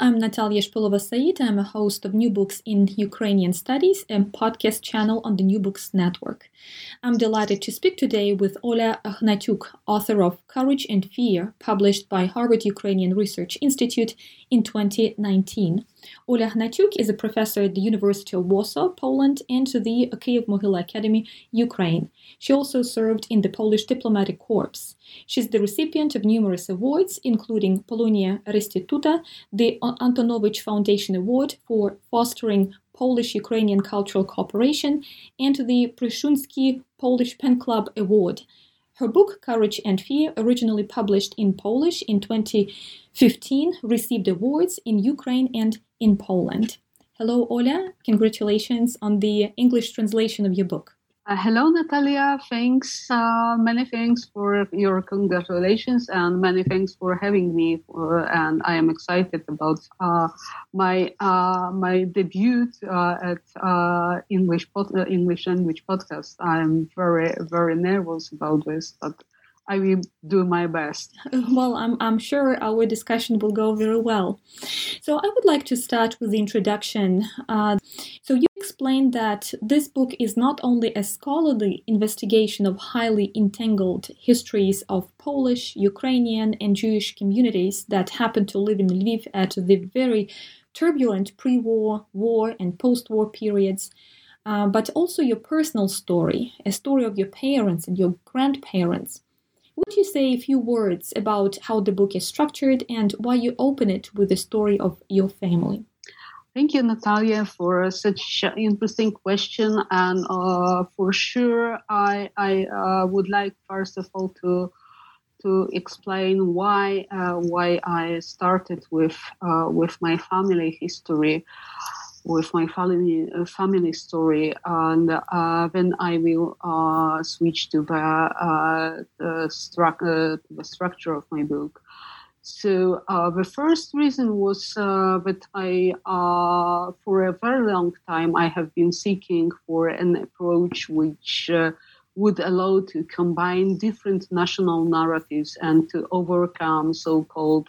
I'm Natalia Shpylova-Saeed. I'm a host of New Books in Ukrainian Studies, a podcast channel on the New Books Network. I'm delighted to speak today with Ola Hnatiuk, author of Courage and Fear, published by Harvard Ukrainian Research Institute in 2019. Ola Hnatiuk is a professor at the University of Warsaw, Poland, and to the Kyiv Mohyla Academy, Ukraine. She also served in the Polish Diplomatic Corps. She's the recipient of numerous awards, including Polonia Restituta, the Antonovich Foundation Award for fostering Polish Ukrainian cultural cooperation, and the Pruszyński Polish Pen Club Award. Her book, Courage and Fear, originally published in Polish in 2015, received awards in Ukraine and in Poland. Hello, Ola. Congratulations on the English translation of your book. Uh, hello, Natalia. Thanks, uh, many thanks for your congratulations and many thanks for having me. For, and I am excited about uh, my uh, my debut uh, at uh, English pod- English language podcast. I am very very nervous about this, but I will do my best. Well, I'm, I'm sure our discussion will go very well. So, I would like to start with the introduction. Uh, so, you explained that this book is not only a scholarly investigation of highly entangled histories of Polish, Ukrainian, and Jewish communities that happen to live in Lviv at the very turbulent pre war, war, and post war periods. Uh, but also your personal story, a story of your parents and your grandparents. Would you say a few words about how the book is structured and why you open it with the story of your family? Thank you, Natalia, for such an interesting question. And uh, for sure, I, I uh, would like first of all to to explain why uh, why I started with uh, with my family history with my family uh, family story, and uh, then I will uh, switch to the, uh, stru- uh, the, structure of my book. So uh, the first reason was that I, for a very long time, I have been seeking for an approach which would allow to combine different national narratives and to overcome so-called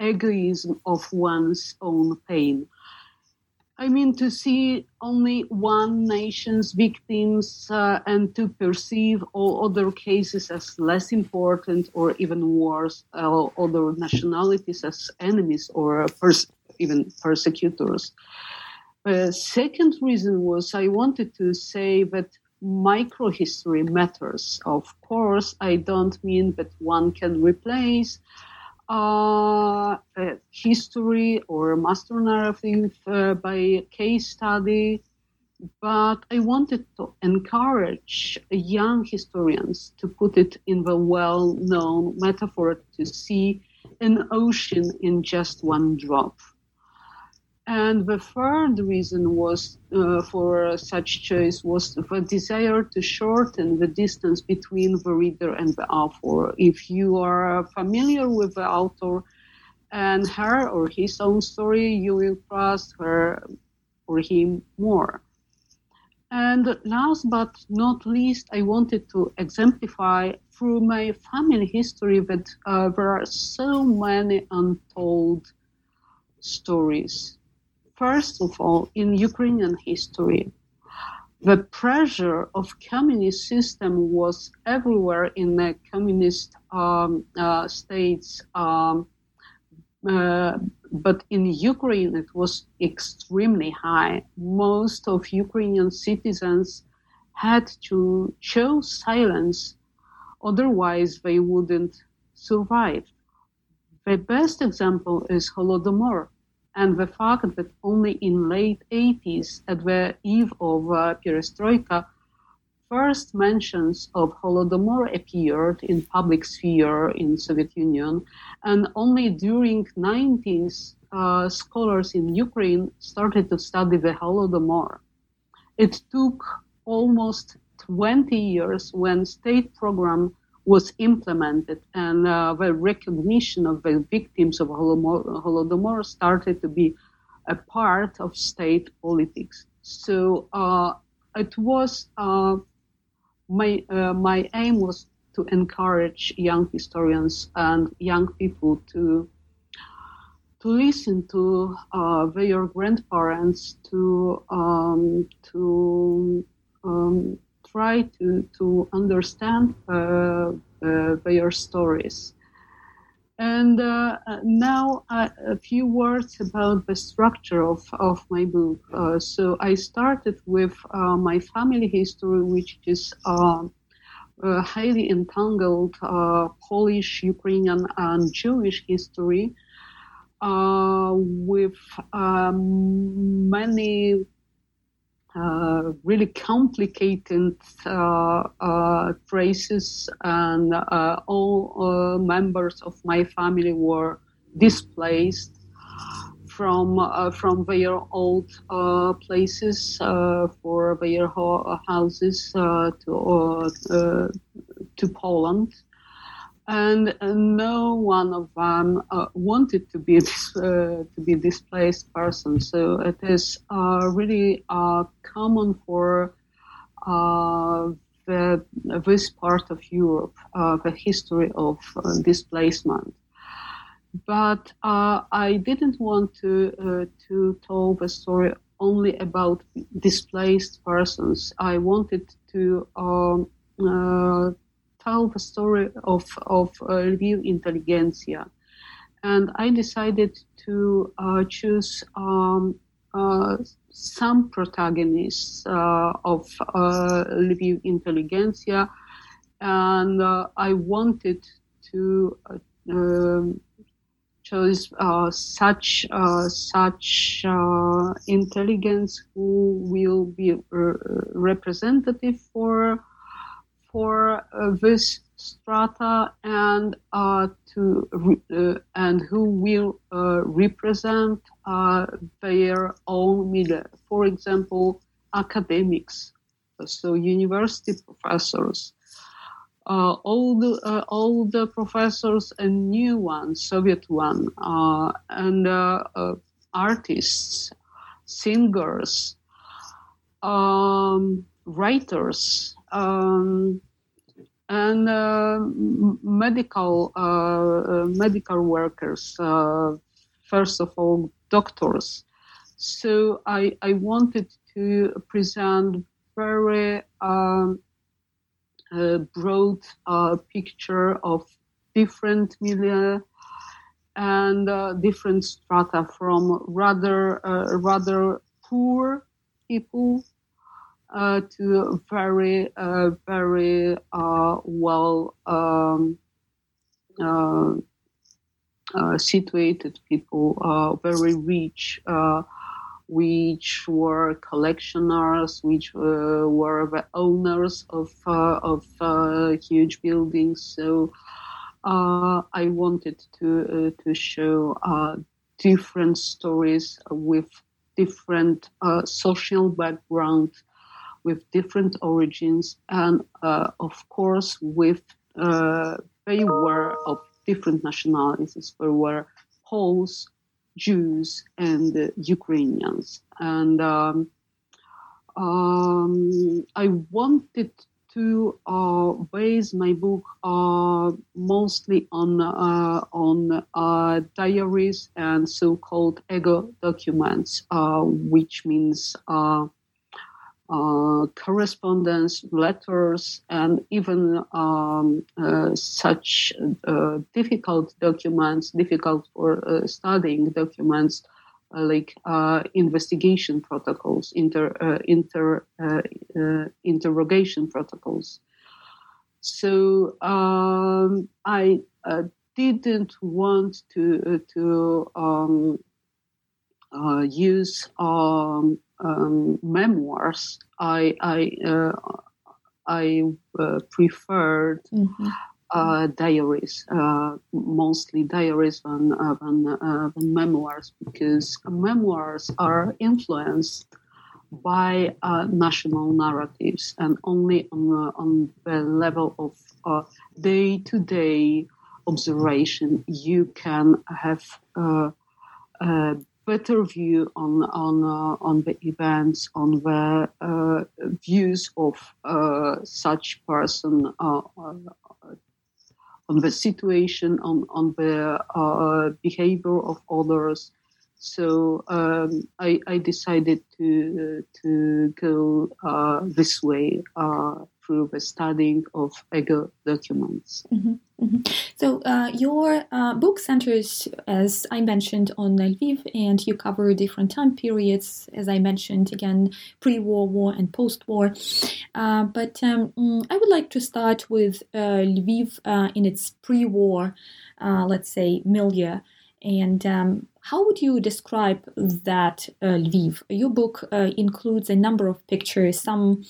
egoism of one's own pain. I mean, to see only one nation's victims uh, and to perceive all other cases as less important or even worse, uh, other nationalities as enemies or pers- even persecutors. The second reason was I wanted to say that microhistory matters. Of course, I don't mean that one can replace uh, history or master narrative uh, by case study, but I wanted to encourage young historians to put it in the well known metaphor to see an ocean in just one drop. And the third reason was uh, for such choice was the desire to shorten the distance between the reader and the author. If you are familiar with the author and her or his own story, you will trust her or him more. And last but not least, I wanted to exemplify through my family history that uh, there are so many untold stories. First of all, in Ukrainian history, the pressure of communist system was everywhere in the communist um, uh, states um, uh, but in Ukraine, it was extremely high. Most of Ukrainian citizens had to choose silence, otherwise they wouldn't survive. The best example is Holodomor, and the fact that only in late 80s, at the eve of uh, perestroika, first mentions of Holodomor appeared in public sphere in Soviet Union, and only during 90s, uh, scholars in Ukraine started to study the Holodomor. It took almost 20 years when state program was implemented and uh, the recognition of the victims of Holodomor started to be a part of state politics. So uh, it was uh, my uh, my aim was to encourage young historians and young people to to listen to uh, their grandparents, to um, to um, try to to understand uh, uh their stories. And uh, now uh, a few words about the structure of, of my book. Uh, so I started with uh, my family history, which is highly entangled Polish, Ukrainian, and Jewish history, with um, many uh, really complicated uh, uh, traces, and uh, all members of my family were displaced from from their old places for their houses to to Poland and uh, no one of them uh, wanted to be uh, to be displaced person. So it is uh, really uh, common for uh, the, this part of Europe, the history of displacement. But I didn't want to to tell the story only about displaced persons. I wanted to um, tell the story of, of uh, Lviv intelligentsia. And I decided to uh, choose um, uh, some protagonists of Lviv intelligentsia, and I wanted to um, choose uh, such uh, such uh, intelligence who will be representative for for uh, this strata and uh, to uh, and who will represent their own media. For example, academics, so university professors, uh, the uh, the professors and new ones, Soviet one, uh, and artists, singers, um, writers, um, and uh, medical uh, uh, medical workers. Uh, first of all, doctors. So I I wanted to present very um, broad uh, picture of different milieu and uh, different strata from rather rather poor people uh, to very, uh, very uh, well um, uh, uh, situated people, uh, very rich, which were collectioners, which were the owners of of huge buildings. So I wanted to to show different stories with different social background with different origins and, uh, of course, with uh, they were of different nationalities. There were Poles, Jews, and Ukrainians. And um, um, I wanted to uh, base my book uh, mostly on uh, on uh, diaries and so-called ego documents, uh, which means uh, correspondence, letters, and even um, such difficult documents, difficult for studying documents uh, like uh, investigation protocols, inter, uh, inter interrogation protocols. So um, I didn't want to to um, uh, use um, um, memoirs. I I uh, I uh, preferred mm-hmm uh, diaries, uh, mostly diaries than, uh, than, uh, than, memoirs, because memoirs are influenced by uh, national narratives and only on, on the level of day to day observation you can have better view on on uh, on the events, on the uh, views of uh, such person on the situation, on, on the uh, behavior of others. So um, I, I, decided to to go uh, this way uh, through the studying of ego documents. Mm-hmm, mm-hmm. So uh, your uh, book centers, as I mentioned, on Lviv, and you cover different time periods, as I mentioned again, pre-war, war, and post-war. Uh, but um, mm, I would like to start with uh, Lviv uh, in its pre-war, uh, let's say, milieu. And um, how would you describe that Lviv? Your book includes a number of pictures. Some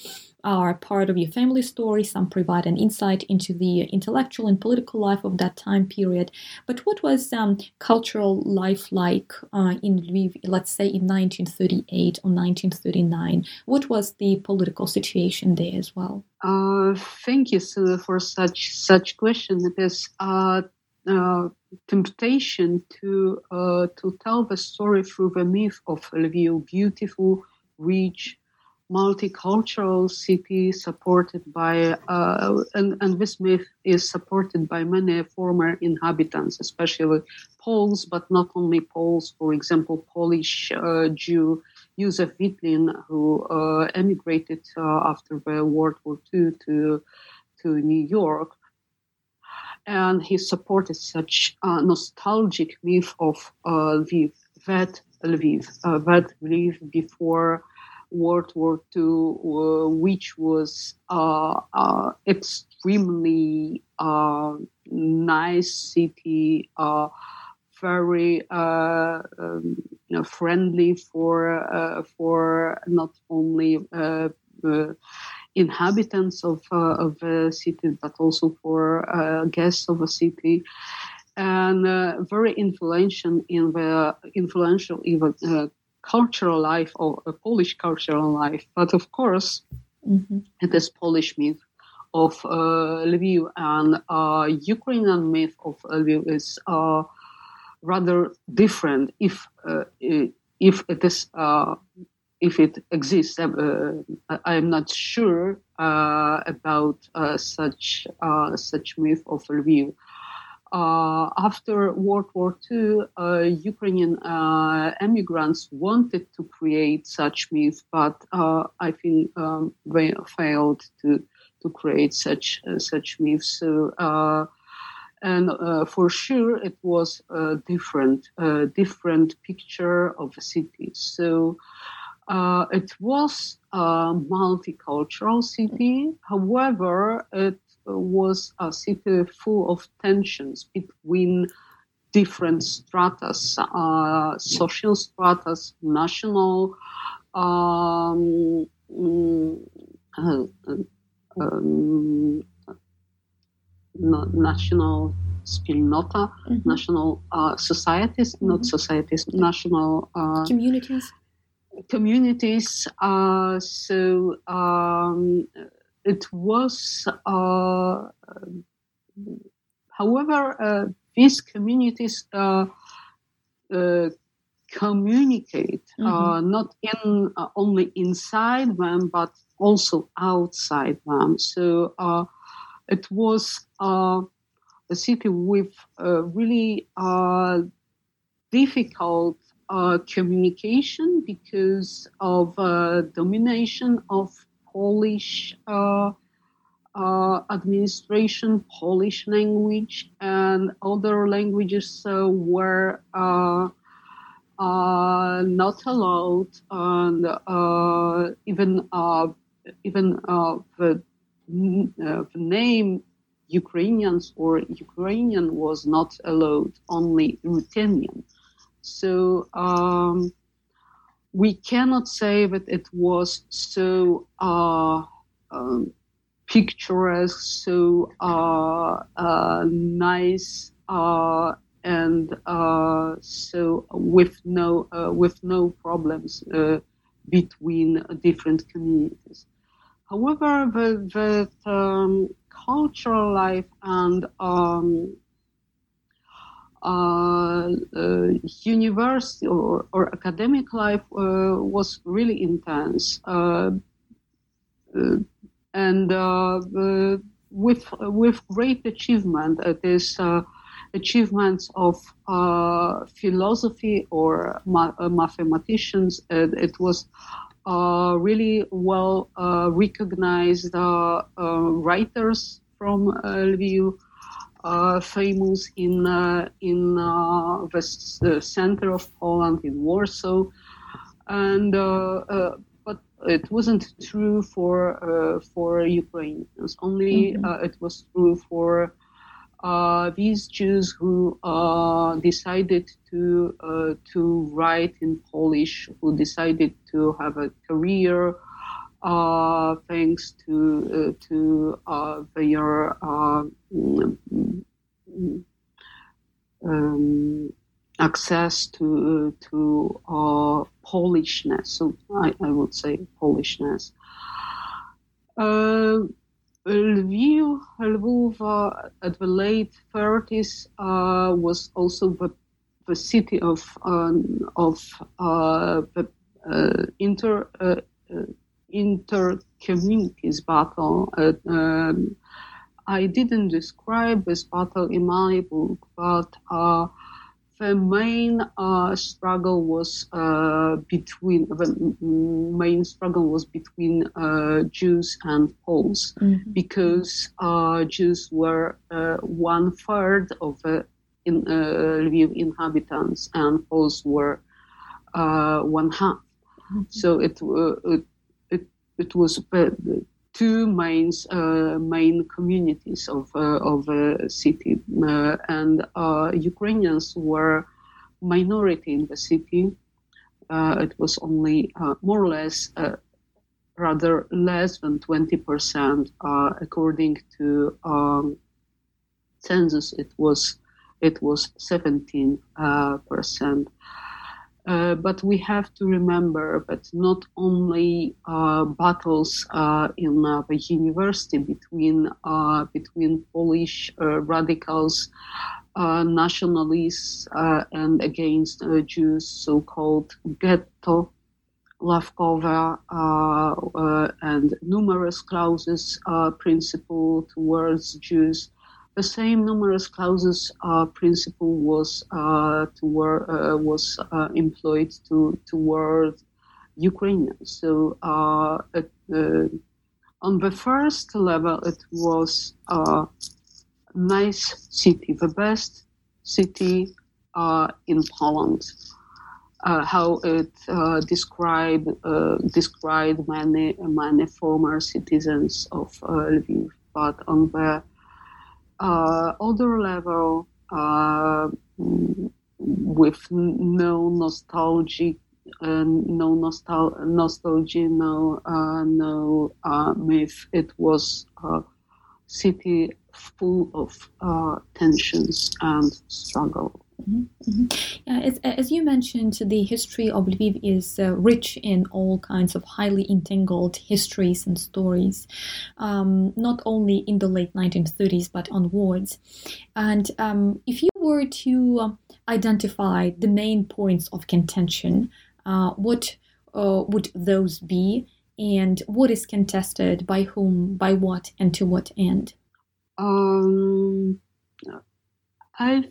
are part of your family story, some provide an insight into the intellectual and political life of that time period. But what was um, cultural life like uh, in Lviv, let's say in 1938 or 1939? What was the political situation there as well? Uh, thank you Sue, for such such question. Because uh, uh, temptation to uh, to tell the story through the myth of Lviv, beautiful, rich, multicultural city supported by uh, and, and this myth is supported by many former inhabitants, especially Poles, but not only Poles. For example, Polish uh, Jew Józef Wittlin, who uh, emigrated after the World War II to to New York and he supported such uh, nostalgic myth of uh, Lviv, that Lviv, uh, that Lviv before World War II, uh, which was uh, uh, extremely nice city, very um, you know, friendly for for not only inhabitants of, uh, of a city, but also for uh, guests of a city, and uh, very influential in the influential even cultural life or a Polish cultural life. But of course, mm-hmm. it is Polish myth of uh, Lviv and uh, Ukrainian myth of Lviv is uh, rather different. If if it is if it exists. Uh, I am not sure uh, about uh, such uh, such myth of Lviv. Uh, after World War II, uh, Ukrainian immigrants wanted to create such myth, but I think um, they failed to to create such such myths. So and uh, for sure it was a different uh, different picture of the city so uh, it was a multicultural city. However, it was a city full of tensions between different stratas, uh, social stratas, national, um, uh, um, national spilnota, mm-hmm. national uh, societies, mm-hmm. not societies, national uh, communities communities. Uh, so um, it was, uh, however, uh, these communities uh, uh, communicate, uh, mm-hmm. not in uh, only inside them, but also outside them. So uh, it was uh, a city with really difficult communication because of domination of Polish uh, administration, Polish language, and other languages uh, were uh, uh not allowed, and uh, even uh, even the, the, name Ukrainians or Ukrainian was not allowed, only Ruthenian. So um, we cannot say that it was so. Um, picturesque, so uh, uh, nice, uh, and uh, so with no uh, with no problems uh, between different communities. However, the, the um, cultural life and um, university or, or, academic life was really intense and uh, with with great achievement. It is uh, achievements of uh, philosophy or ma- mathematicians. it was uh, really well uh, recognized uh, writers from Lviv, famous in in the center of Poland, in Warsaw, and but it wasn't true for uh, for Ukrainians. Only mm-hmm. uh, it was true for uh, these Jews who uh, decided to uh, to write in Polish, who decided to have a career uh, thanks to to their mm, um, access to to uh, Polishness. So I, I, would say Polishness. Uh, Lviv, Lviv uh, at the late 30s uh, was also the, the city of um, of uh, the uh, inter inter communities battle. Um, I didn't describe this battle in my book, but the main uh, struggle was uh, between the main struggle was between uh, Jews and Poles mm-hmm. because uh, Jews were uh, one third of the in, uh, Lviv inhabitants and Poles were one half. Mm-hmm. So it, it it was two main uh, main communities of uh, of the city, uh, and Ukrainians were minority in the city. it was only more or less rather less than 20% uh, according to um, census it was it was 17 uh, percent uh, but we have to remember that not only uh, battles uh, in uh, the university between uh, between Polish radicals, nationalists, and against Jews, so-called ghetto, ławkowe, and numerus clausus principle towards Jews the same numerus clausus uh, principle was uh, toward, uh, was uh, employed to toward Ukraine. So uh, it, uh, on the first level, it was a nice city, the best city in Poland. how it described described many many former citizens of Lviv, but on the uh, other level uh, with no nostalgic uh, no nostal- nostalgia, no uh, no uh, myth. It was a city full of uh, tensions and struggle. Mm-hmm. Yeah, as, as, you mentioned, the history of Lviv is uh, rich in all kinds of highly entangled histories and stories, um, not only in the late 1930s but onwards. And um, if you were to identify the main points of contention, uh, what uh, would those be, and what is contested by whom, by what, and to what end? Um, I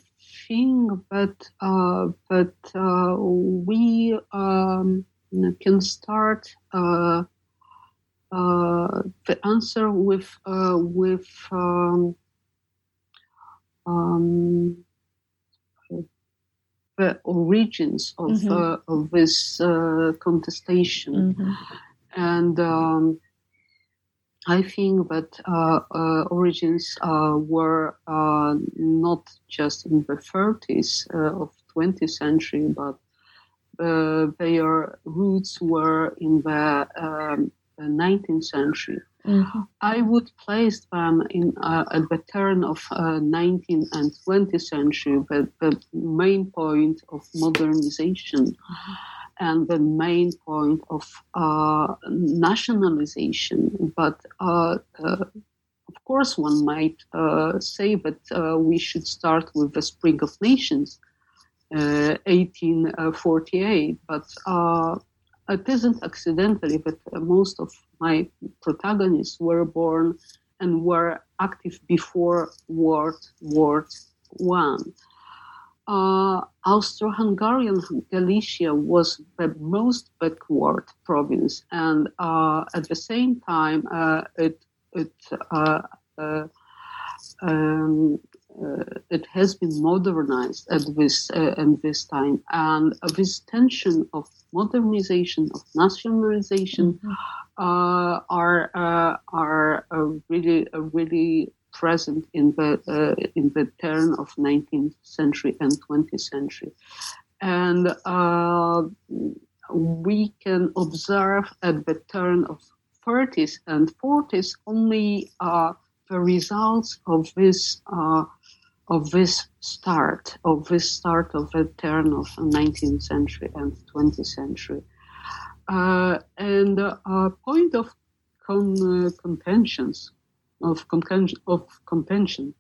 think that uh, that uh, we um, can start uh, uh the answer with uh, with um, um, the origins of mm-hmm. Uh, of this contestation, mm-hmm. and um, I think that uh, uh, origins uh, were uh, not just in the 30s uh, of 20th century, but uh, their roots were in the, um, 19th century. Mm-hmm. I would place them in at the turn of 19th and 20th century, the, the main point of modernization. Mm-hmm and the main point of uh, nationalization. But uh, uh, of course, one might uh, say that uh, we should start with the Spring of Nations, 1848. Uh, but it isn't accidentally that most of my protagonists were born and were active before World War One uh, Austro-Hungarian Galicia was the most backward province, and uh, at the same time, uh, it it uh, uh, um, uh, it has been modernized at this at this time, and this tension of modernization of nationalization mm-hmm. are are really really present in the uh, in the turn of 19th century and 20th century, and uh, we can observe at the turn of 30s and 40s only uh, the results of this uh, of this start of this start of the turn of 19th century and 20th century. Uh, and a uh, point of con- contentions of, contention. Of contention.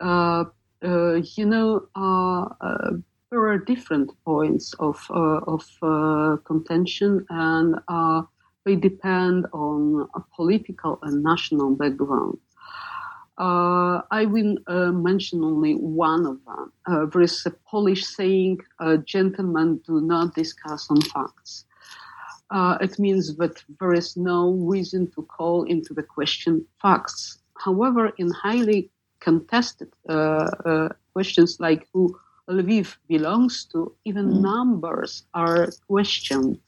Uh, uh, you know, uh, uh, there are different points of of contention, and they depend on a political and national background. Uh, I will uh, mention only one of them. Uh, there is a Polish saying, gentlemen do not discuss on facts uh, it means that there is no reason to call into the question facts. However, in highly contested uh, uh, questions like who Lviv belongs to, even mm. numbers are questioned.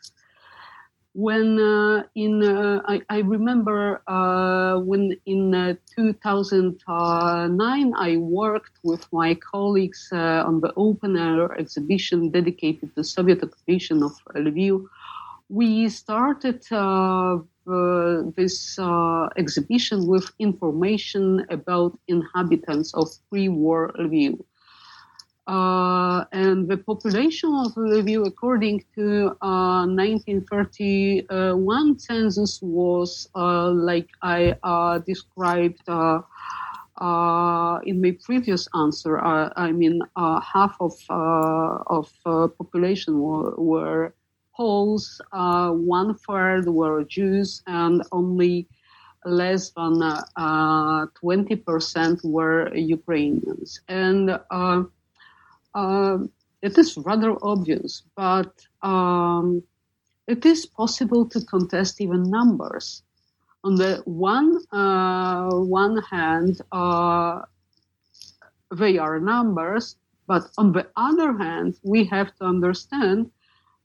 When uh, in, uh, I, I, remember uh, when in 2009 I worked with my colleagues on the open air exhibition dedicated to Soviet occupation of Lviv we started uh, uh, this uh, exhibition with information about inhabitants of pre-war Lviv. Uh, and the population of Lviv, according to 1931 uh, census, was uh, like I described in my previous answer. I mean, half of of population were, were Poles, uh, one third were Jews, and only less than uh, 20% were Ukrainians. And uh, uh, it is rather obvious, but um, it is possible to contest even numbers. On the one uh, one hand, uh, they are numbers, but on the other hand, we have to understand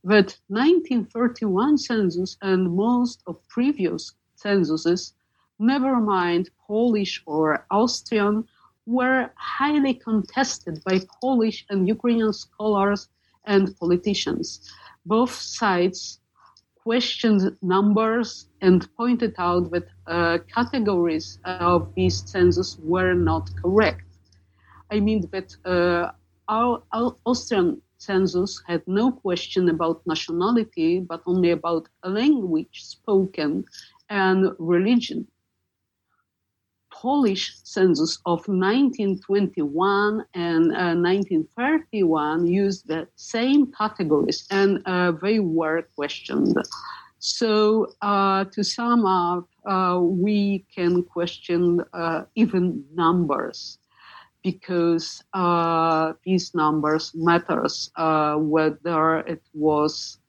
that 1931 census and most of previous censuses, never mind Polish or Austrian, were highly contested by Polish and Ukrainian scholars and politicians. Both sides questioned numbers and pointed out that uh, categories of these census were not correct. I mean that uh, our, our Austrian census had no question about nationality, but only about language spoken and religion. Polish census of 1921 and uh, 1931 used the same categories and uh, they were questioned. So, uh, to sum up, uh, we can question uh, even numbers because uh, these numbers matters whether it was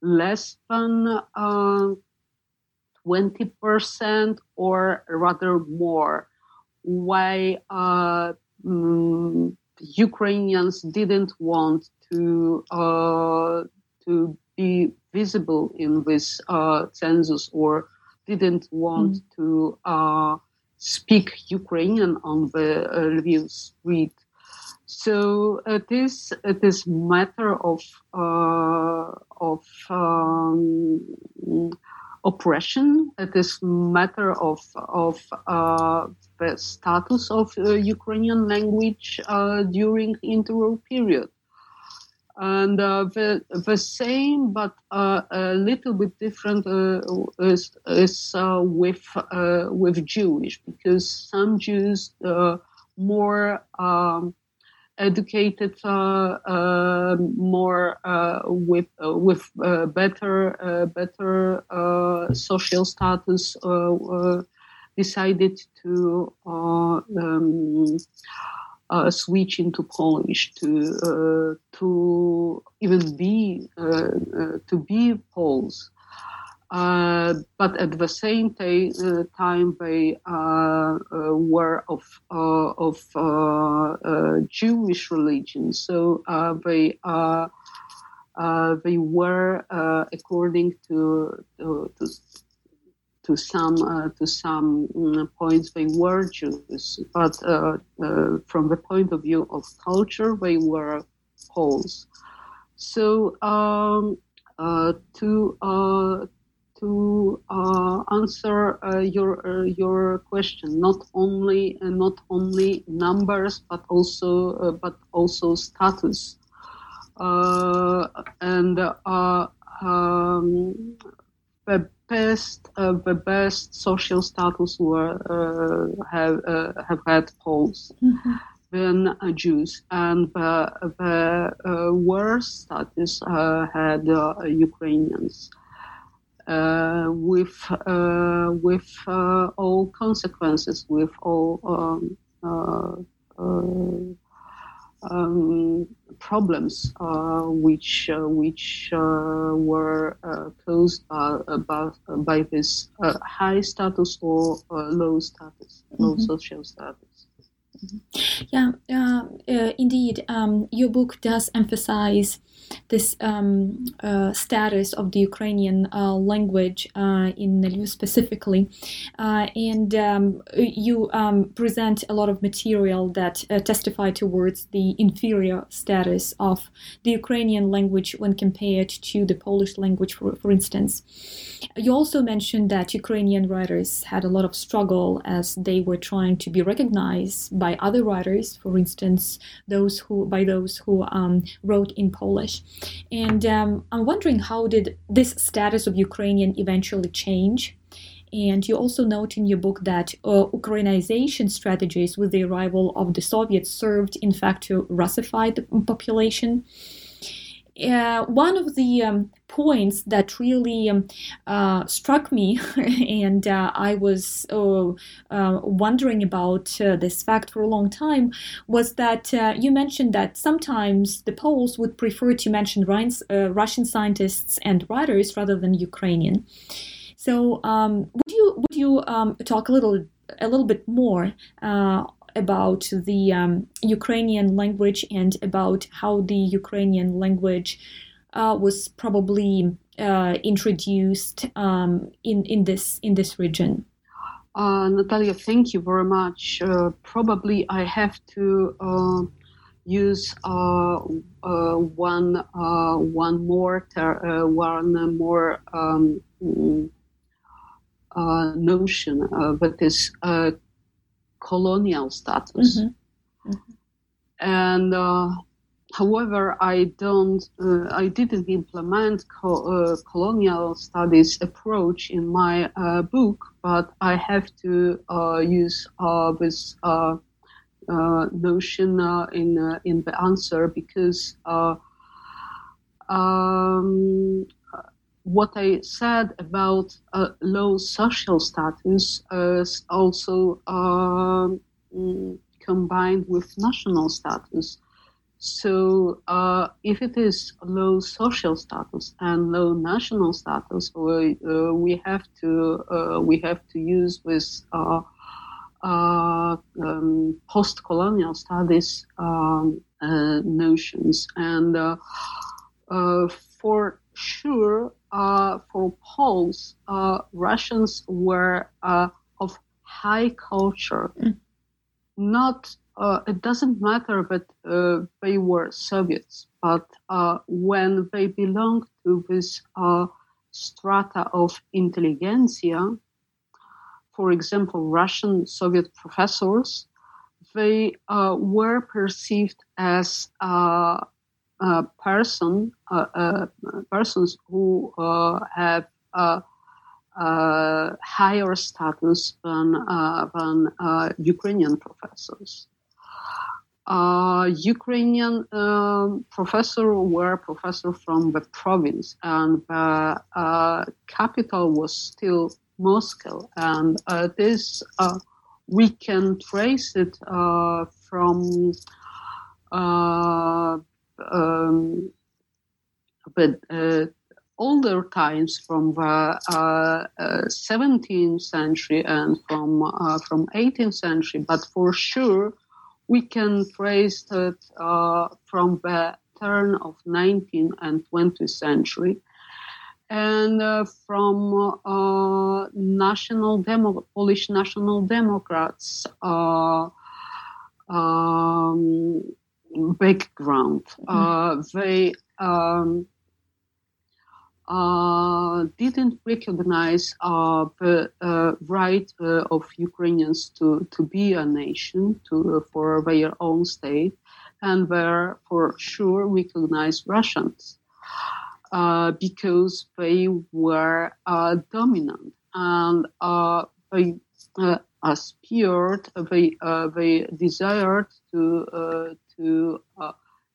less than 20% or rather more. Why uh, mm, Ukrainians didn't want to uh, to be visible in this uh, census or didn't want mm. to uh, speak Ukrainian on the uh, Lviv street. So it is it is matter of uh, of um, oppression. It is matter of of uh, the status of uh, Ukrainian language uh, during interwar period, and uh, the the same but uh, a little bit different uh, is is with with Jewish because some Jews more. Um, educated uh, uh, more uh, with with better better social status decided to um, uh, switch into Polish to uh, to even be uh, to be Poles. Uh, but at the same t- uh, time, they uh, uh were of uh, of Jewish religion, so they they were according to to, to some to some mm, points they were Jews, but from the point of view of culture, they were Poles. So um, to to uh, answer uh, your uh, your question. Not only uh, not only numbers, but also uh, but also status. Uh, and um, the best the best social status were have have had Poles. Mm-hmm. Than Jews, and the, the worst status had Ukrainians. Uh, with uh, with uh, all consequences, with all um, um, problems uh, which uh, which uh, were caused by, by, by this high status or low status, mm-hmm. low social status. Yeah, uh, uh, indeed. Um, your book does emphasize this um, uh, status of the Ukrainian uh, language uh, in Lviv specifically, and um, you um, present a lot of material that testify towards the inferior status of the Ukrainian language when compared to the Polish language, for, for instance. You also mentioned that Ukrainian writers had a lot of struggle as they were trying to be recognized by other writers, for instance, those who by those who um, wrote in Polish. And um, I'm wondering how did this status of Ukrainian eventually change? And you also note in your book that uh, Ukrainization strategies with the arrival of the Soviets served, in fact, to Russify the population. Uh, one of the um, points that really um, uh, struck me, and uh, I was uh, uh, wondering about uh, this fact for a long time, was that you mentioned that sometimes the Poles would prefer to mention Russian scientists and writers rather than Ukrainian. So, um, would you would you um, talk a little a little bit more about the um, Ukrainian language and about how the Ukrainian language uh, was probably uh, introduced um, in in this in this region. Uh, Natalia, thank you very much. Uh, probably I have to uh, use uh, one one more ter- one more um, notion, but this colonial status. Mm-hmm. Mm-hmm. And uh, however, I don't, uh, I didn't implement co- uh, colonial studies approach in my uh, book, but I have to uh, use uh, this uh, notion in in the answer because um, what I said about low social status is also um, combined with national status. So, uh, if it is low social status and low national status, we, uh, we have to uh, we have to use this uh, uh, um, post-colonial studies um, notions, and for sure, for Poles, Russians were of high culture, mm. not uh, it doesn't matter that uh, they were Soviets, but uh, when they belonged to this uh, strata of intelligentsia, for example, Russian Soviet professors, they uh, were perceived as uh, person, persons who have higher status than, than Ukrainian professors uh, Ukrainian um, professor were professor from the province, and the uh, capital was still Moscow. And uh, this uh, we can trace it uh, from uh, um, the older times from the uh, uh, 17th century and from uh, from 18th century, but for sure we can trace it uh, from the turn of 19th and 20th century. And uh, from uh, national demo- Polish national Democrats uh, um, background. Mm-hmm. they um, uh, didn't recognize uh, the uh, right uh, of Ukrainians to, to be a nation, to for their own state, and were for sure recognized Russians uh, because they were uh, dominant and they aspired, they they desired to to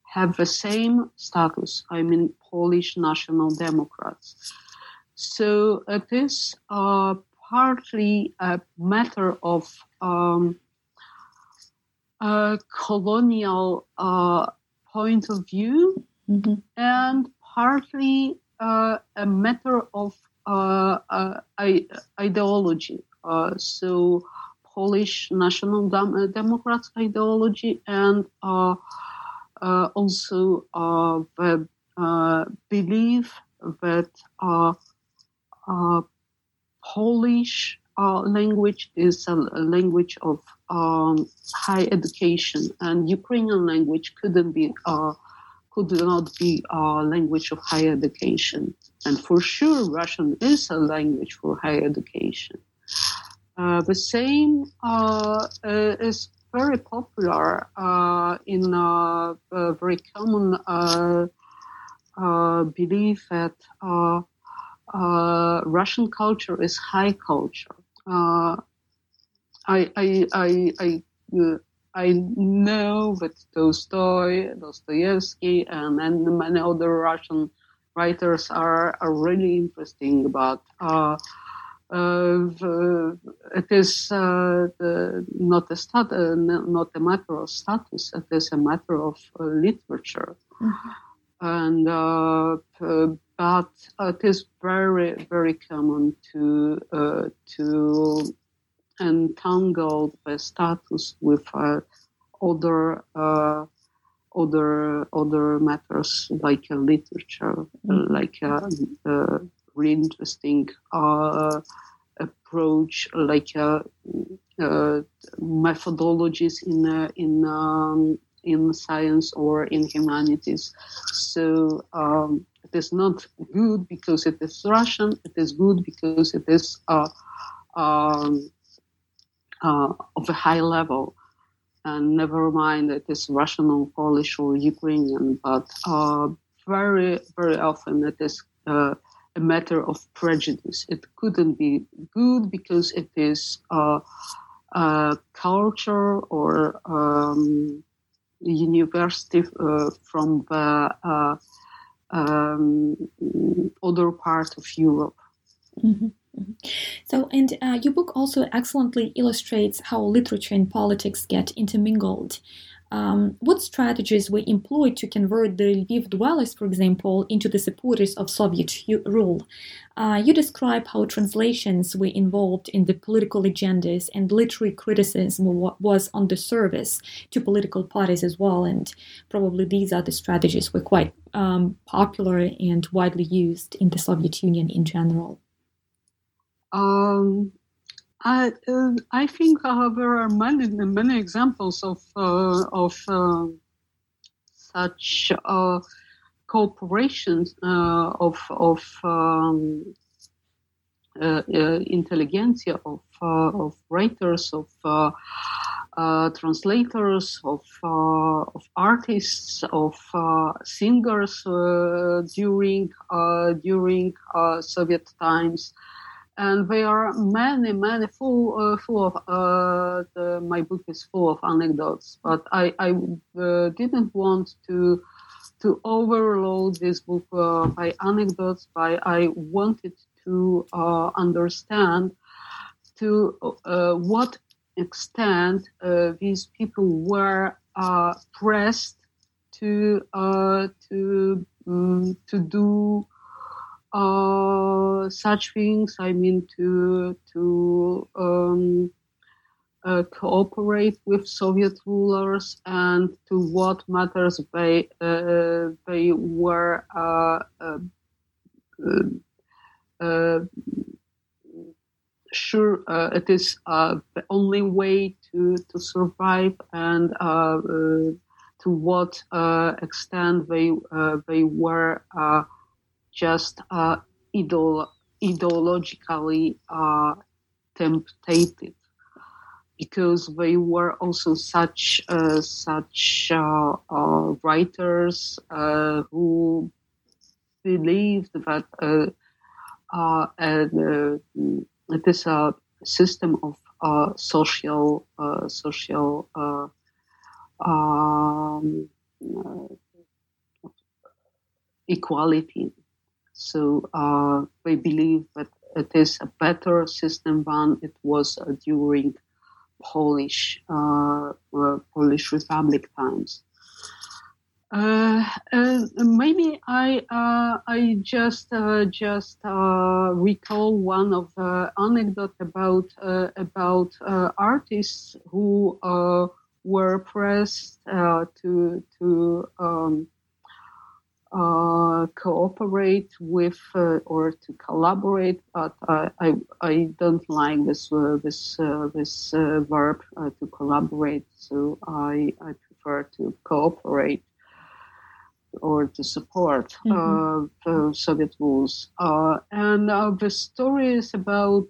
have the same status. I mean, Polish National Democrats. So it is uh, partly a matter of um, a colonial uh, point of view mm-hmm. and partly uh, a matter of uh, uh, ideology. Uh, so Polish National Dem- Democrats ideology and uh, also uh, the uh, belief that Polish language is a, language of um, high education, and Ukrainian language couldn't be could not be a language of higher education. And for sure, Russian is a language for higher education. Uh, the same uh, uh, is very popular uh, in a very common belief that Russian culture is high culture. I, I, I, I I know that Tolstoy, Dostoevsky, and, and many other Russian writers are, are really interesting uh, uh, it is uh, not a stat- uh, not a matter of status. It is a matter of literature, mm-hmm. and but it is very very common to to entangle the status with other other other matters like uh, literature, mm-hmm. like uh, uh, really interesting uh, approach, like uh, uh, methodologies in in um, in science or in humanities. So um, it is not good because it is Russian. It is good because it is uh, um, uh, of a high level. and never mind it is Russian or Polish or Ukrainian, but uh, very, very often it is a matter of prejudice. It couldn't be good because it is uh, culture or um, university uh, from the uh, um, other part of Europe. Mm-hmm. mm-hmm. So, and uh, your book also excellently illustrates how literature and politics get intermingled. Um, what strategies were employed to convert the Lviv dwellers, for example, into the supporters of Soviet rule? Uh, you describe how translations were involved in the political agendas and literary criticism was on the service to political parties as well, and probably these other strategies were quite um, popular and widely used in the Soviet Union in general. Um, I, uh, I think uh, there are many many examples of uh, of uh, such uh, cooperations uh, of of um, intelligentsia of of writers of translators of of artists of singers during during Soviet times and there are many, many full, uh, full of uh, the, my book is full of anecdotes. But I, I uh, didn't want to to overload this book uh, by anecdotes. By I wanted to uh, understand to uh, what extent these people were pressed to to um, to do uh, such things. I mean, to to um, uh, cooperate with Soviet rulers and to what matters they uh, they were uh, uh, sure it is the only way to to survive and to what extent they they were just uh, ideologically uh, tempted because they were also such uh, such uh, uh, writers uh, who believed that it is a system of social social um, equality so uh, we believe that it is a better system than it was uh, during Polish uh, uh Polish Republic times. Uh, maybe I uh, I just just recall one of the anecdote about about artists who were pressed to to um, uh, cooperate with uh, or to collaborate, but I, I, I don't like this uh, this uh, this uh, verb uh, to collaborate. So I, I prefer to cooperate or to support mm-hmm. the Soviet rules. and the story is about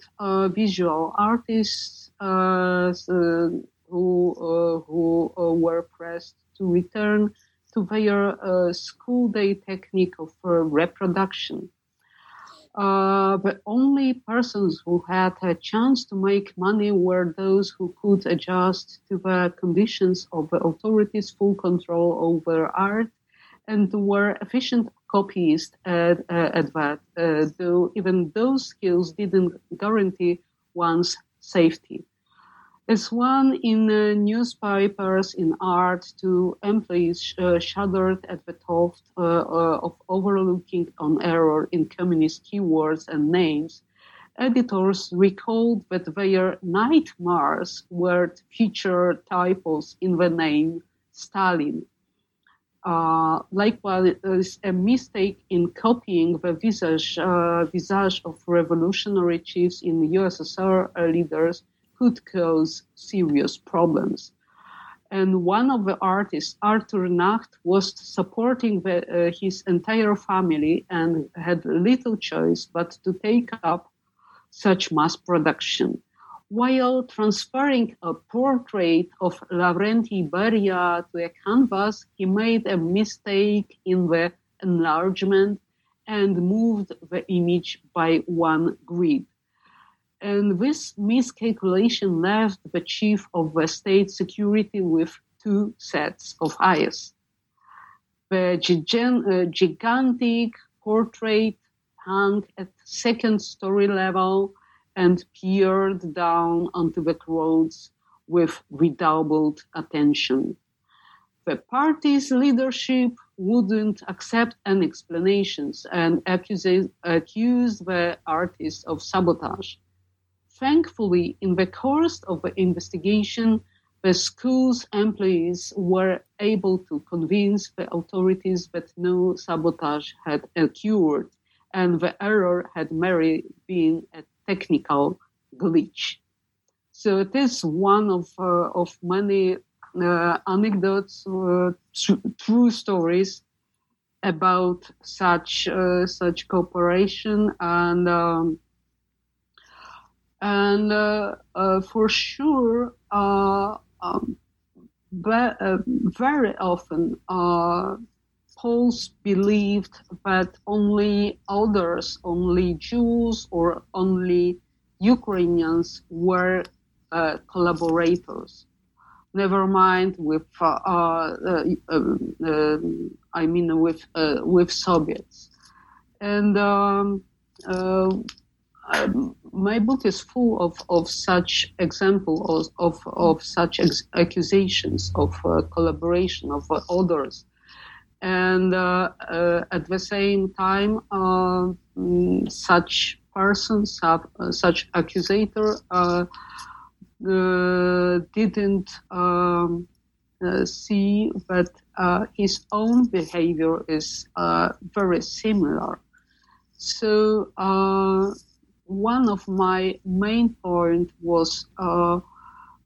visual artists who who were pressed to return to their uh, school day technique of uh, reproduction. Uh, the only persons who had a chance to make money were those who could adjust to the conditions of the authorities' full control over art and were efficient copyists at, uh, at that, uh, though even those skills didn't guarantee one's safety. As one in uh, newspapers, in art, two employees uh, shuddered at the thought uh, uh, of overlooking an error in communist keywords and names. Editors recalled that their nightmares were feature typos in the name Stalin. Uh, likewise, a mistake in copying the visage, uh, visage of revolutionary chiefs in USSR leaders could cause serious problems. And one of the artists, Arthur Nacht, was supporting the, uh, his entire family and had little choice but to take up such mass production. while transferring a portrait of Lavrenti Beria to a canvas, he made a mistake in the enlargement and moved the image by one grid. And this miscalculation left the chief of the state security with two sets of eyes. The uh, gigantic portrait hung at second story level and peered down onto the crowds with redoubled attention. The party's leadership wouldn't accept any explanations and accused, accused the artist of sabotage. Thankfully, in the course of the investigation, the school's employees were able to convince the authorities that no sabotage had occurred and the error had merely been a technical glitch. So it is one of, uh, of many uh, anecdotes, uh, true stories about such uh, such cooperation and um, and uh, uh, for sure um, very often Poles believed that only others, only Jews or only Ukrainians were uh, collaborators. Never mind with, uh, uh, um, I mean, with uh, with Soviets. And um, uh, um, my book is full of, of such examples of, of, of such ex- accusations of uh, collaboration of others and uh, uh, at the same time, uh, mm, such persons, such accusator, didn't um, see that his own behavior is very similar. So one of my main point was uh,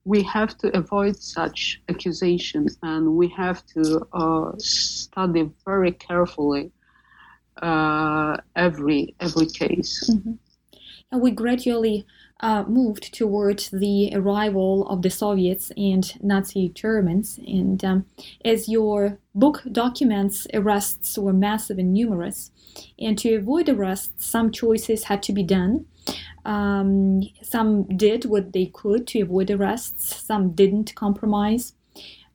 we have to avoid such accusations and we have to uh, study very carefully uh, every every case. Mm-hmm. And we gradually uh, moved towards the arrival of the Soviets and Nazi Germans. And um, as your book documents, arrests were massive and numerous. And to avoid arrests, some choices had to be done. Um, some did what they could to avoid arrests, some didn't compromise.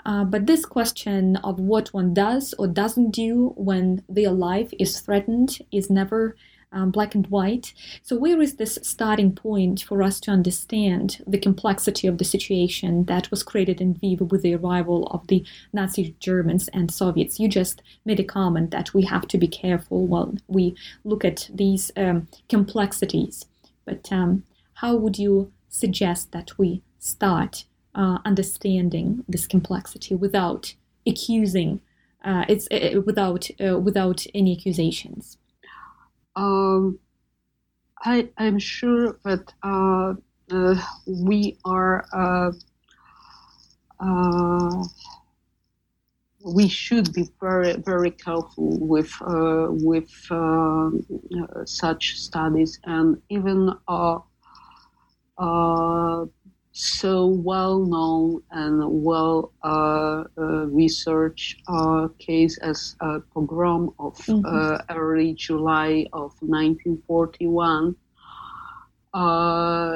Uh, but this question of what one does or doesn't do when their life is threatened is never um, black and white. So, where is this starting point for us to understand the complexity of the situation that was created in Lviv with the arrival of the Nazi Germans and Soviets? You just made a comment that we have to be careful while we look at these um, complexities. But um, how would you suggest that we start uh, understanding this complexity without accusing? Uh, it's uh, without uh, without any accusations. Um, I am sure that uh, uh, we are we should be very very careful with uh, with uh, such studies and even uh, uh so well known and well uh, uh, researched case as a pogrom of mm-hmm. early July of 1941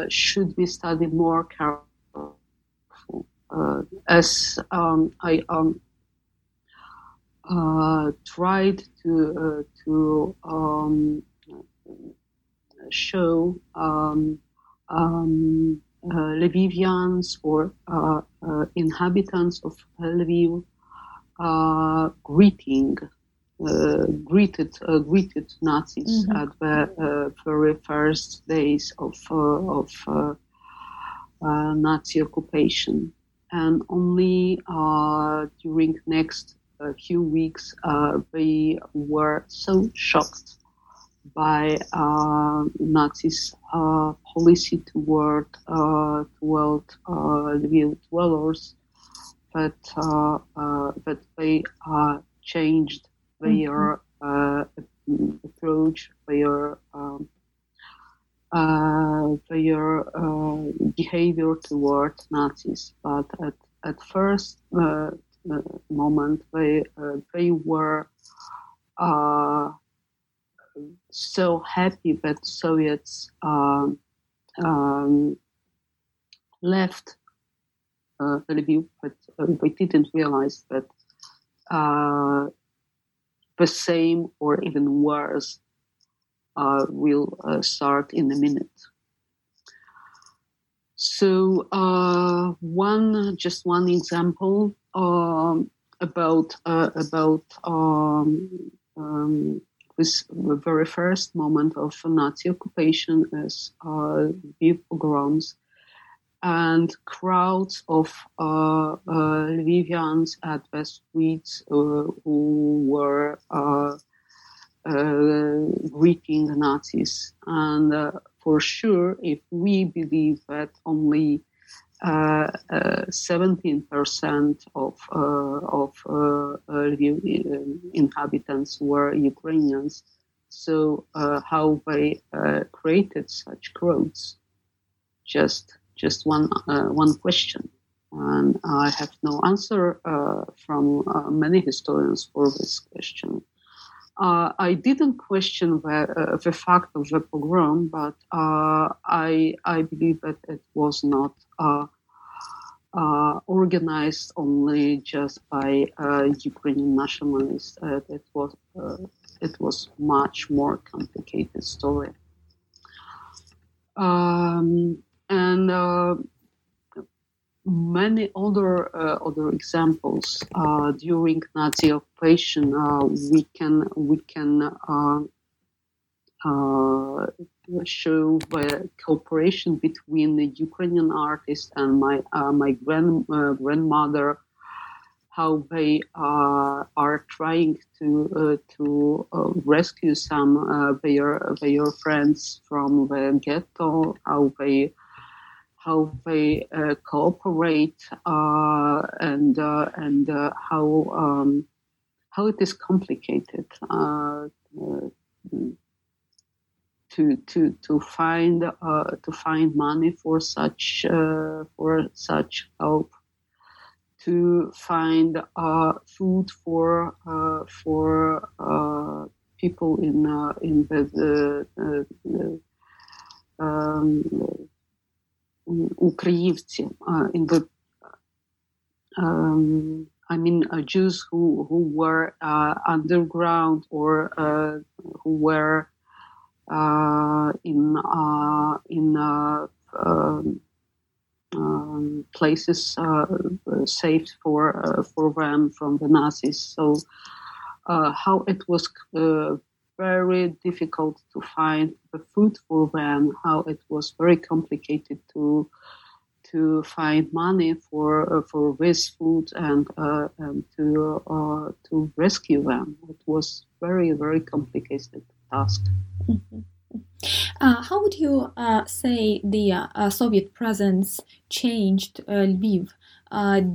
should be studied more carefully. as um, I um, tried to uh, to um, show um, um, uh, Lvivians or uh, uh, inhabitants of Lviv uh, greeting greeted greeted Nazis mm-hmm. at the very first days of of Nazi occupation, and only during next a few weeks, uh, they were so shocked by uh, Nazis' uh, policy toward uh, toward uh, Lviv dwellers that uh, uh, that they changed their mm-hmm. approach, their um, uh, their uh, behavior toward Nazis. But at, at first uh, uh moment, they, uh, they were uh, so happy that Soviets um, um, left uh, Lviv, but they didn't realize that the same or even worse uh, will uh, start in a minute. So uh, one, just one example um, about uh, about um, um, this very first moment of Nazi occupation is uh, pogroms and crowds of uh, uh, Lvivians at the streets uh, who were uh, greeting the Nazis. And for sure, if we believe that only 17% of of Lviv inhabitants were Ukrainians, so how they created such crowds? Just just one uh, one question, and I have no answer uh, from uh, many historians for this question. Uh, I didn't question the, uh, the, fact of the pogrom, but uh, I I believe that it was not organized only just by Ukrainian nationalists. it was it was much more complicated story. Um, and uh, many other uh, other examples uh, during Nazi occupation. Uh, we can we can uh, uh, show the cooperation between the Ukrainian artist and my my grand grandmother. How they are trying to to rescue some their their friends from the ghetto. How they how they uh, cooperate uh, and uh, and uh, how um, how it is complicated uh, to to to find to find money for such for such help to find food for for people in in the, the, the um, Ukrainians in the um, I mean uh, Jews who who were uh, underground or uh, who were uh, in uh, in uh, um, um, places saved for for them from the Nazis. So how it was very difficult to find the food for them, how it was very complicated to to find money for uh, for this food and, uh, and to uh, to rescue them. It was very very complicated task. Mm-hmm. Uh, how would you uh, say the uh, Soviet presence changed Lviv?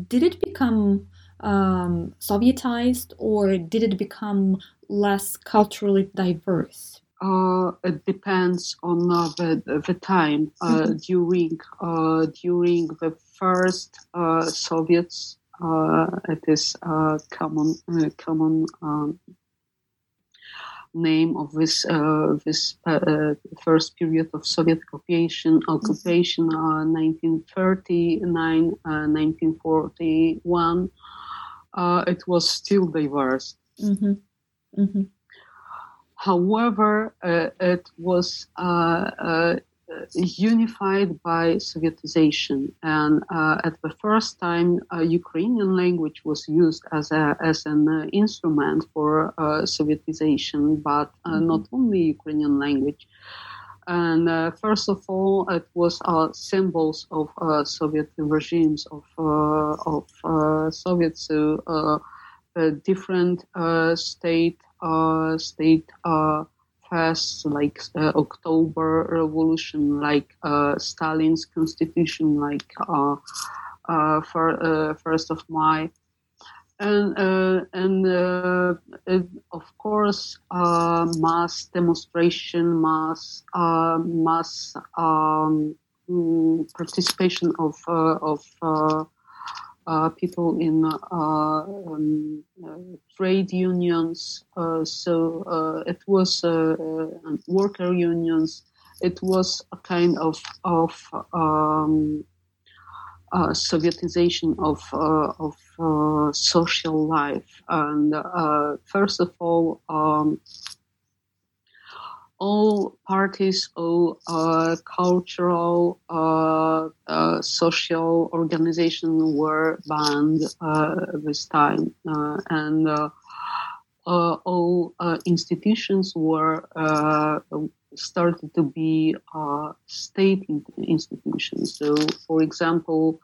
did it become um, Sovietized or did it become less culturally diverse? Uh, it depends on uh, the, the time uh, mm-hmm. during uh, during the first uh, Soviets. Uh, it is common common um, name of this this first period of Soviet occupation occupation 1939 1941. it was still diverse. Mm-hmm. Mm-hmm. However, uh, it was uh, uh, unified by Sovietization, and uh, at the first time, Ukrainian language was used as a as an uh, instrument for uh, Sovietization, but mm-hmm. not only Ukrainian language. And first of all, it was symbols of Soviet regimes of of Soviets. So, different state uh, state uh, fests like uh, October Revolution, like uh, Stalin's constitution, like uh, uh, for, First of May. and uh, and uh, of course uh, mass demonstration, mass uh, mass um, mm, participation of uh, of uh, people in um, trade unions. so it was worker unions. It was a kind of of um, uh, Sovietization of uh, of uh, social life. And uh, first of all, um, all parties, all uh, cultural, uh, uh social organizations were banned uh, this time, uh, and all institutions were started to be uh, state institutions. So, for example,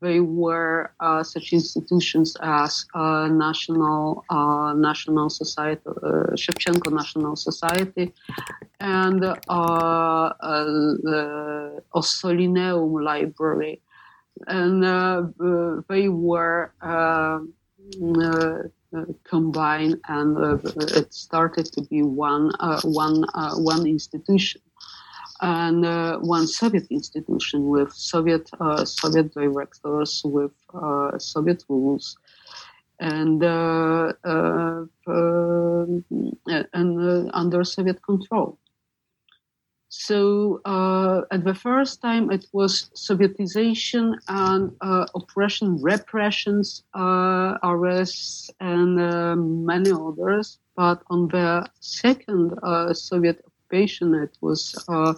they were uh, such institutions as uh, National uh, National Society, uh, Shevchenko National Society, and uh, the Ossolineum Library, and they were. Uh, combine and uh, it started to be one uh, one one institution and uh, one Soviet institution with Soviet uh, Soviet directors with uh, Soviet rules, and and under Soviet control. So uh, at the first time, it was Sovietization and uh, oppression, repressions, uh, arrests, and uh, many others. But on the second uh, Soviet occupation, it was uh,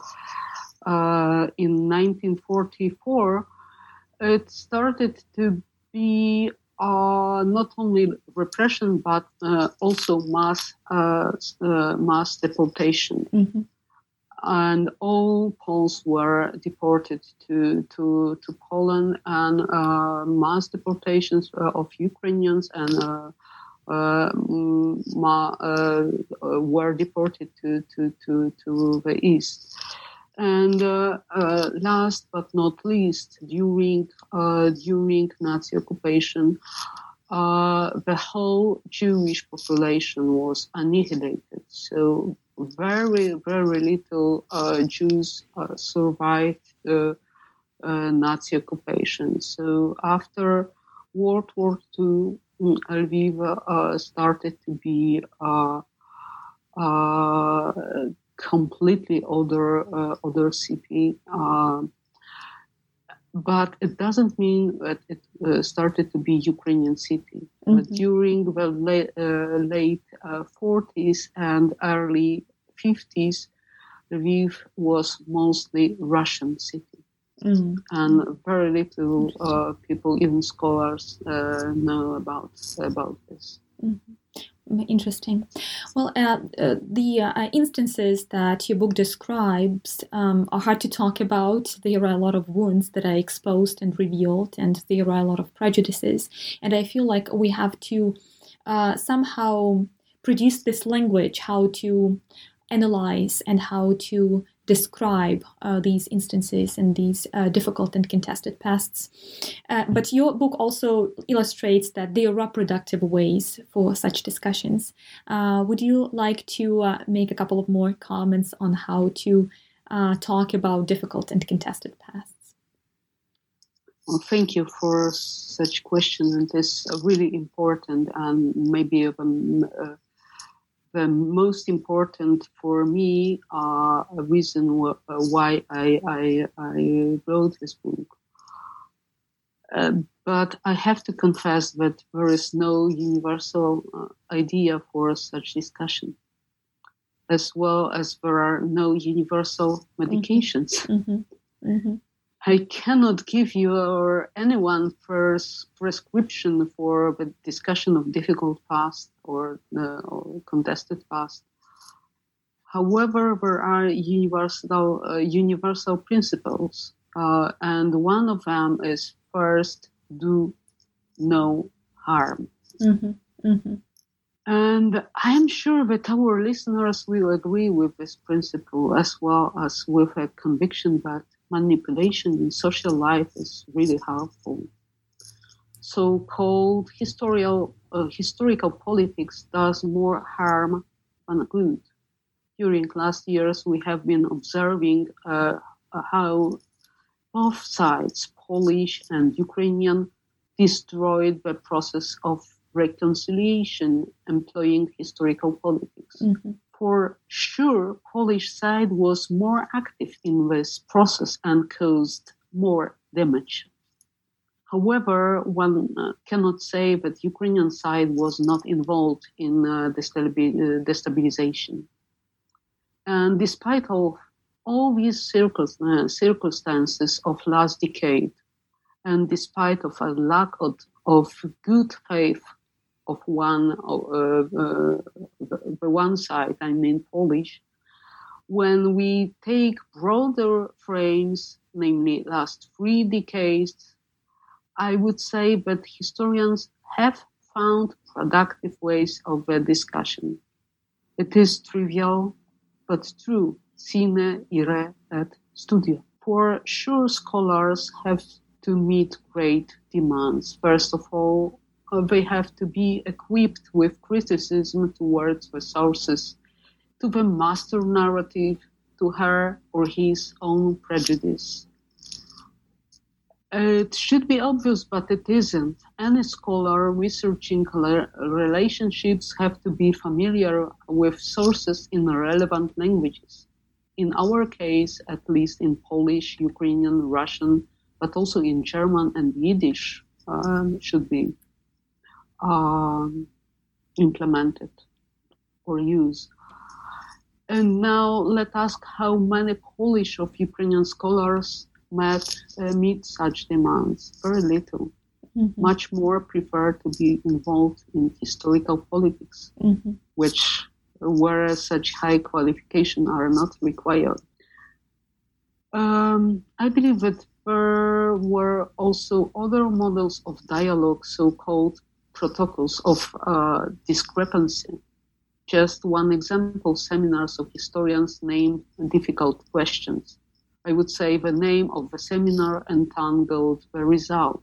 in 1944. It started to be not only repression but also mass mass deportation. Mm-hmm and all Poles were deported to to, to Poland, and uh, mass deportations uh, of Ukrainians and uh, uh, uh, were deported to, to, to, to the east. And uh, last but not least, during during Nazi occupation, the whole Jewish population was annihilated. So very, very little uh, Jews uh, survived the uh, Nazi occupation. So after World War II, mm, Lviv uh, started to be uh, uh, completely other other city. Um, but it doesn't mean that it uh, started to be Ukrainian city. Mm-hmm. during the late, uh, late uh, 40s and early 50s, Lviv was mostly Russian city. Mm. And very little uh, people, even scholars, uh, know about about this. Mm-hmm interesting. Well, uh, uh, the uh, instances that your book describes um, are hard to talk about. There are a lot of wounds that are exposed and revealed, and there are a lot of prejudices. And I feel like we have to uh, somehow produce this language, how to analyze and how to describe uh, these instances and these uh, difficult and contested pasts. Uh, but your book also illustrates that there are productive ways for such discussions. Uh, would you like to uh, make a couple of more comments on how to talk about difficult and contested pasts? Well, thank you for such question, and it's really important and maybe even the most important for me uh, reason w- uh, why I, I, I, wrote this book. Uh, but I have to confess that there is no universal uh, idea for such discussion, as well as there are no universal medications. Mm-hmm. Mm-hmm. I cannot give you or anyone first prescription for the discussion of difficult past or, uh, or contested past. However, there are universal uh, universal principles, uh, and one of them is first do no harm. Mm-hmm. Mm-hmm. And I am sure that our listeners will agree with this principle as well as with a conviction that manipulation in social life is really harmful. so-called historical uh, historical politics does more harm than good. During last years, we have been observing uh, how both sides, Polish and Ukrainian, destroyed the process of reconciliation employing historical politics. Mm-hmm. For sure, Polish side was more active in this process and caused more damage. However, one uh, cannot say that Ukrainian side was not involved in uh, uh destabilization. And despite of all these uh, circumstances of last decade, and despite of a lack of, of good faith of one uh, uh, the one side, I mean Polish, when we take broader frames, namely last three decades, I would say that historians have found productive ways of the discussion. It is trivial, but true. Sine ire et studio. For sure, scholars have to meet great demands. First of all, they have to be equipped with criticism towards the sources, to the master narrative, to her or his own prejudice. It should be obvious, but it isn't. Any scholar researching relationships have to be familiar with sources in relevant languages. In our case, at least in Polish, Ukrainian, Russian, but also in German and Yiddish, um, should be um, implemented or used. And now let us ask how many Polish of Ukrainian scholars met, uh, meet such demands. Very little. Mm-hmm. Much more prefer to be involved in historical politics, mm-hmm. which whereas such high qualifications are not required. Um, I believe that there were also other models of dialogue, so-called protocols of uh, discrepancy. Just one example, seminars of historians named difficult questions. I would say the name of the seminar entangled the result.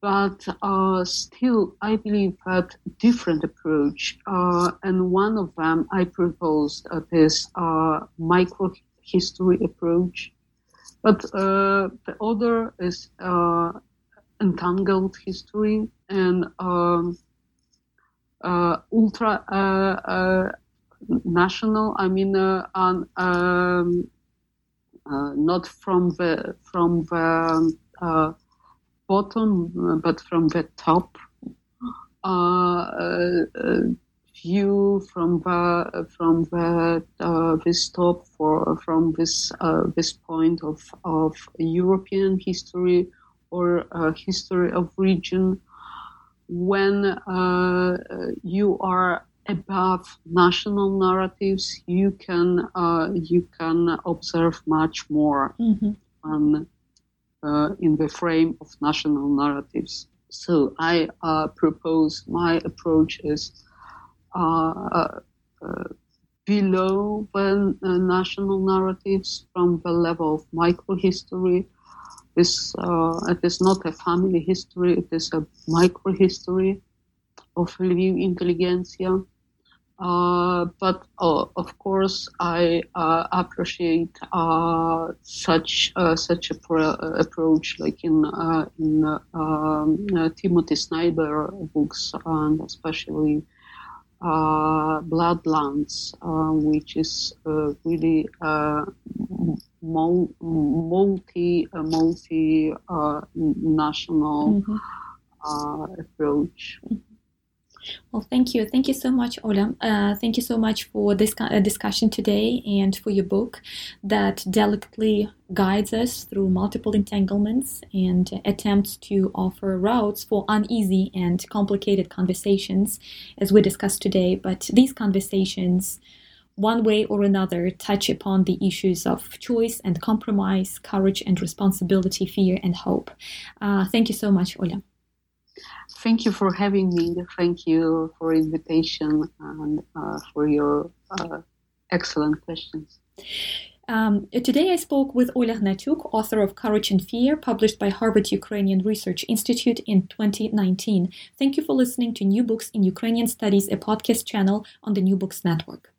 But uh, still, I believe that different approach, uh, and one of them I proposed uh, this micro history approach, but uh, the other is uh, entangled history and um, uh, ultra national. I mean, um, not from the from the bottom, but from the top uh, uh, view from the from the uh, this top for from this this point of of European history or history of region when uh, you are above national narratives, you can uh, you can observe much more mm-hmm. um, uh, in the frame of national narratives. So I uh, propose my approach is uh, below the national narratives from the level of microhistory. Uh, it is not a family history, it is a microhistory of Lviv intelligentsia. Uh, but uh, of course, I uh, appreciate uh, such uh, such a pro- approach, like in in um, Timothy Snyder books, and especially Bloodlands, which is really multi multi national mm-hmm. approach. Well, thank you. Thank you so much, Ola. Uh, thank you so much for this uh, discussion today and for your book that delicately guides us through multiple entanglements and attempts to offer routes for uneasy and complicated conversations, as we discussed today. But these conversations, one way or another, touch upon the issues of choice and compromise, courage and responsibility, fear and hope. Uh, thank you so much, Ola. Thank you for having me. Thank you for invitation and uh, for your uh, excellent questions. Um, today I spoke with Ola Hnatiuk, author of Courage and Fear, published by Harvard Ukrainian Research Institute in 2019. Thank you for listening to New Books in Ukrainian Studies, a podcast channel on the New Books Network.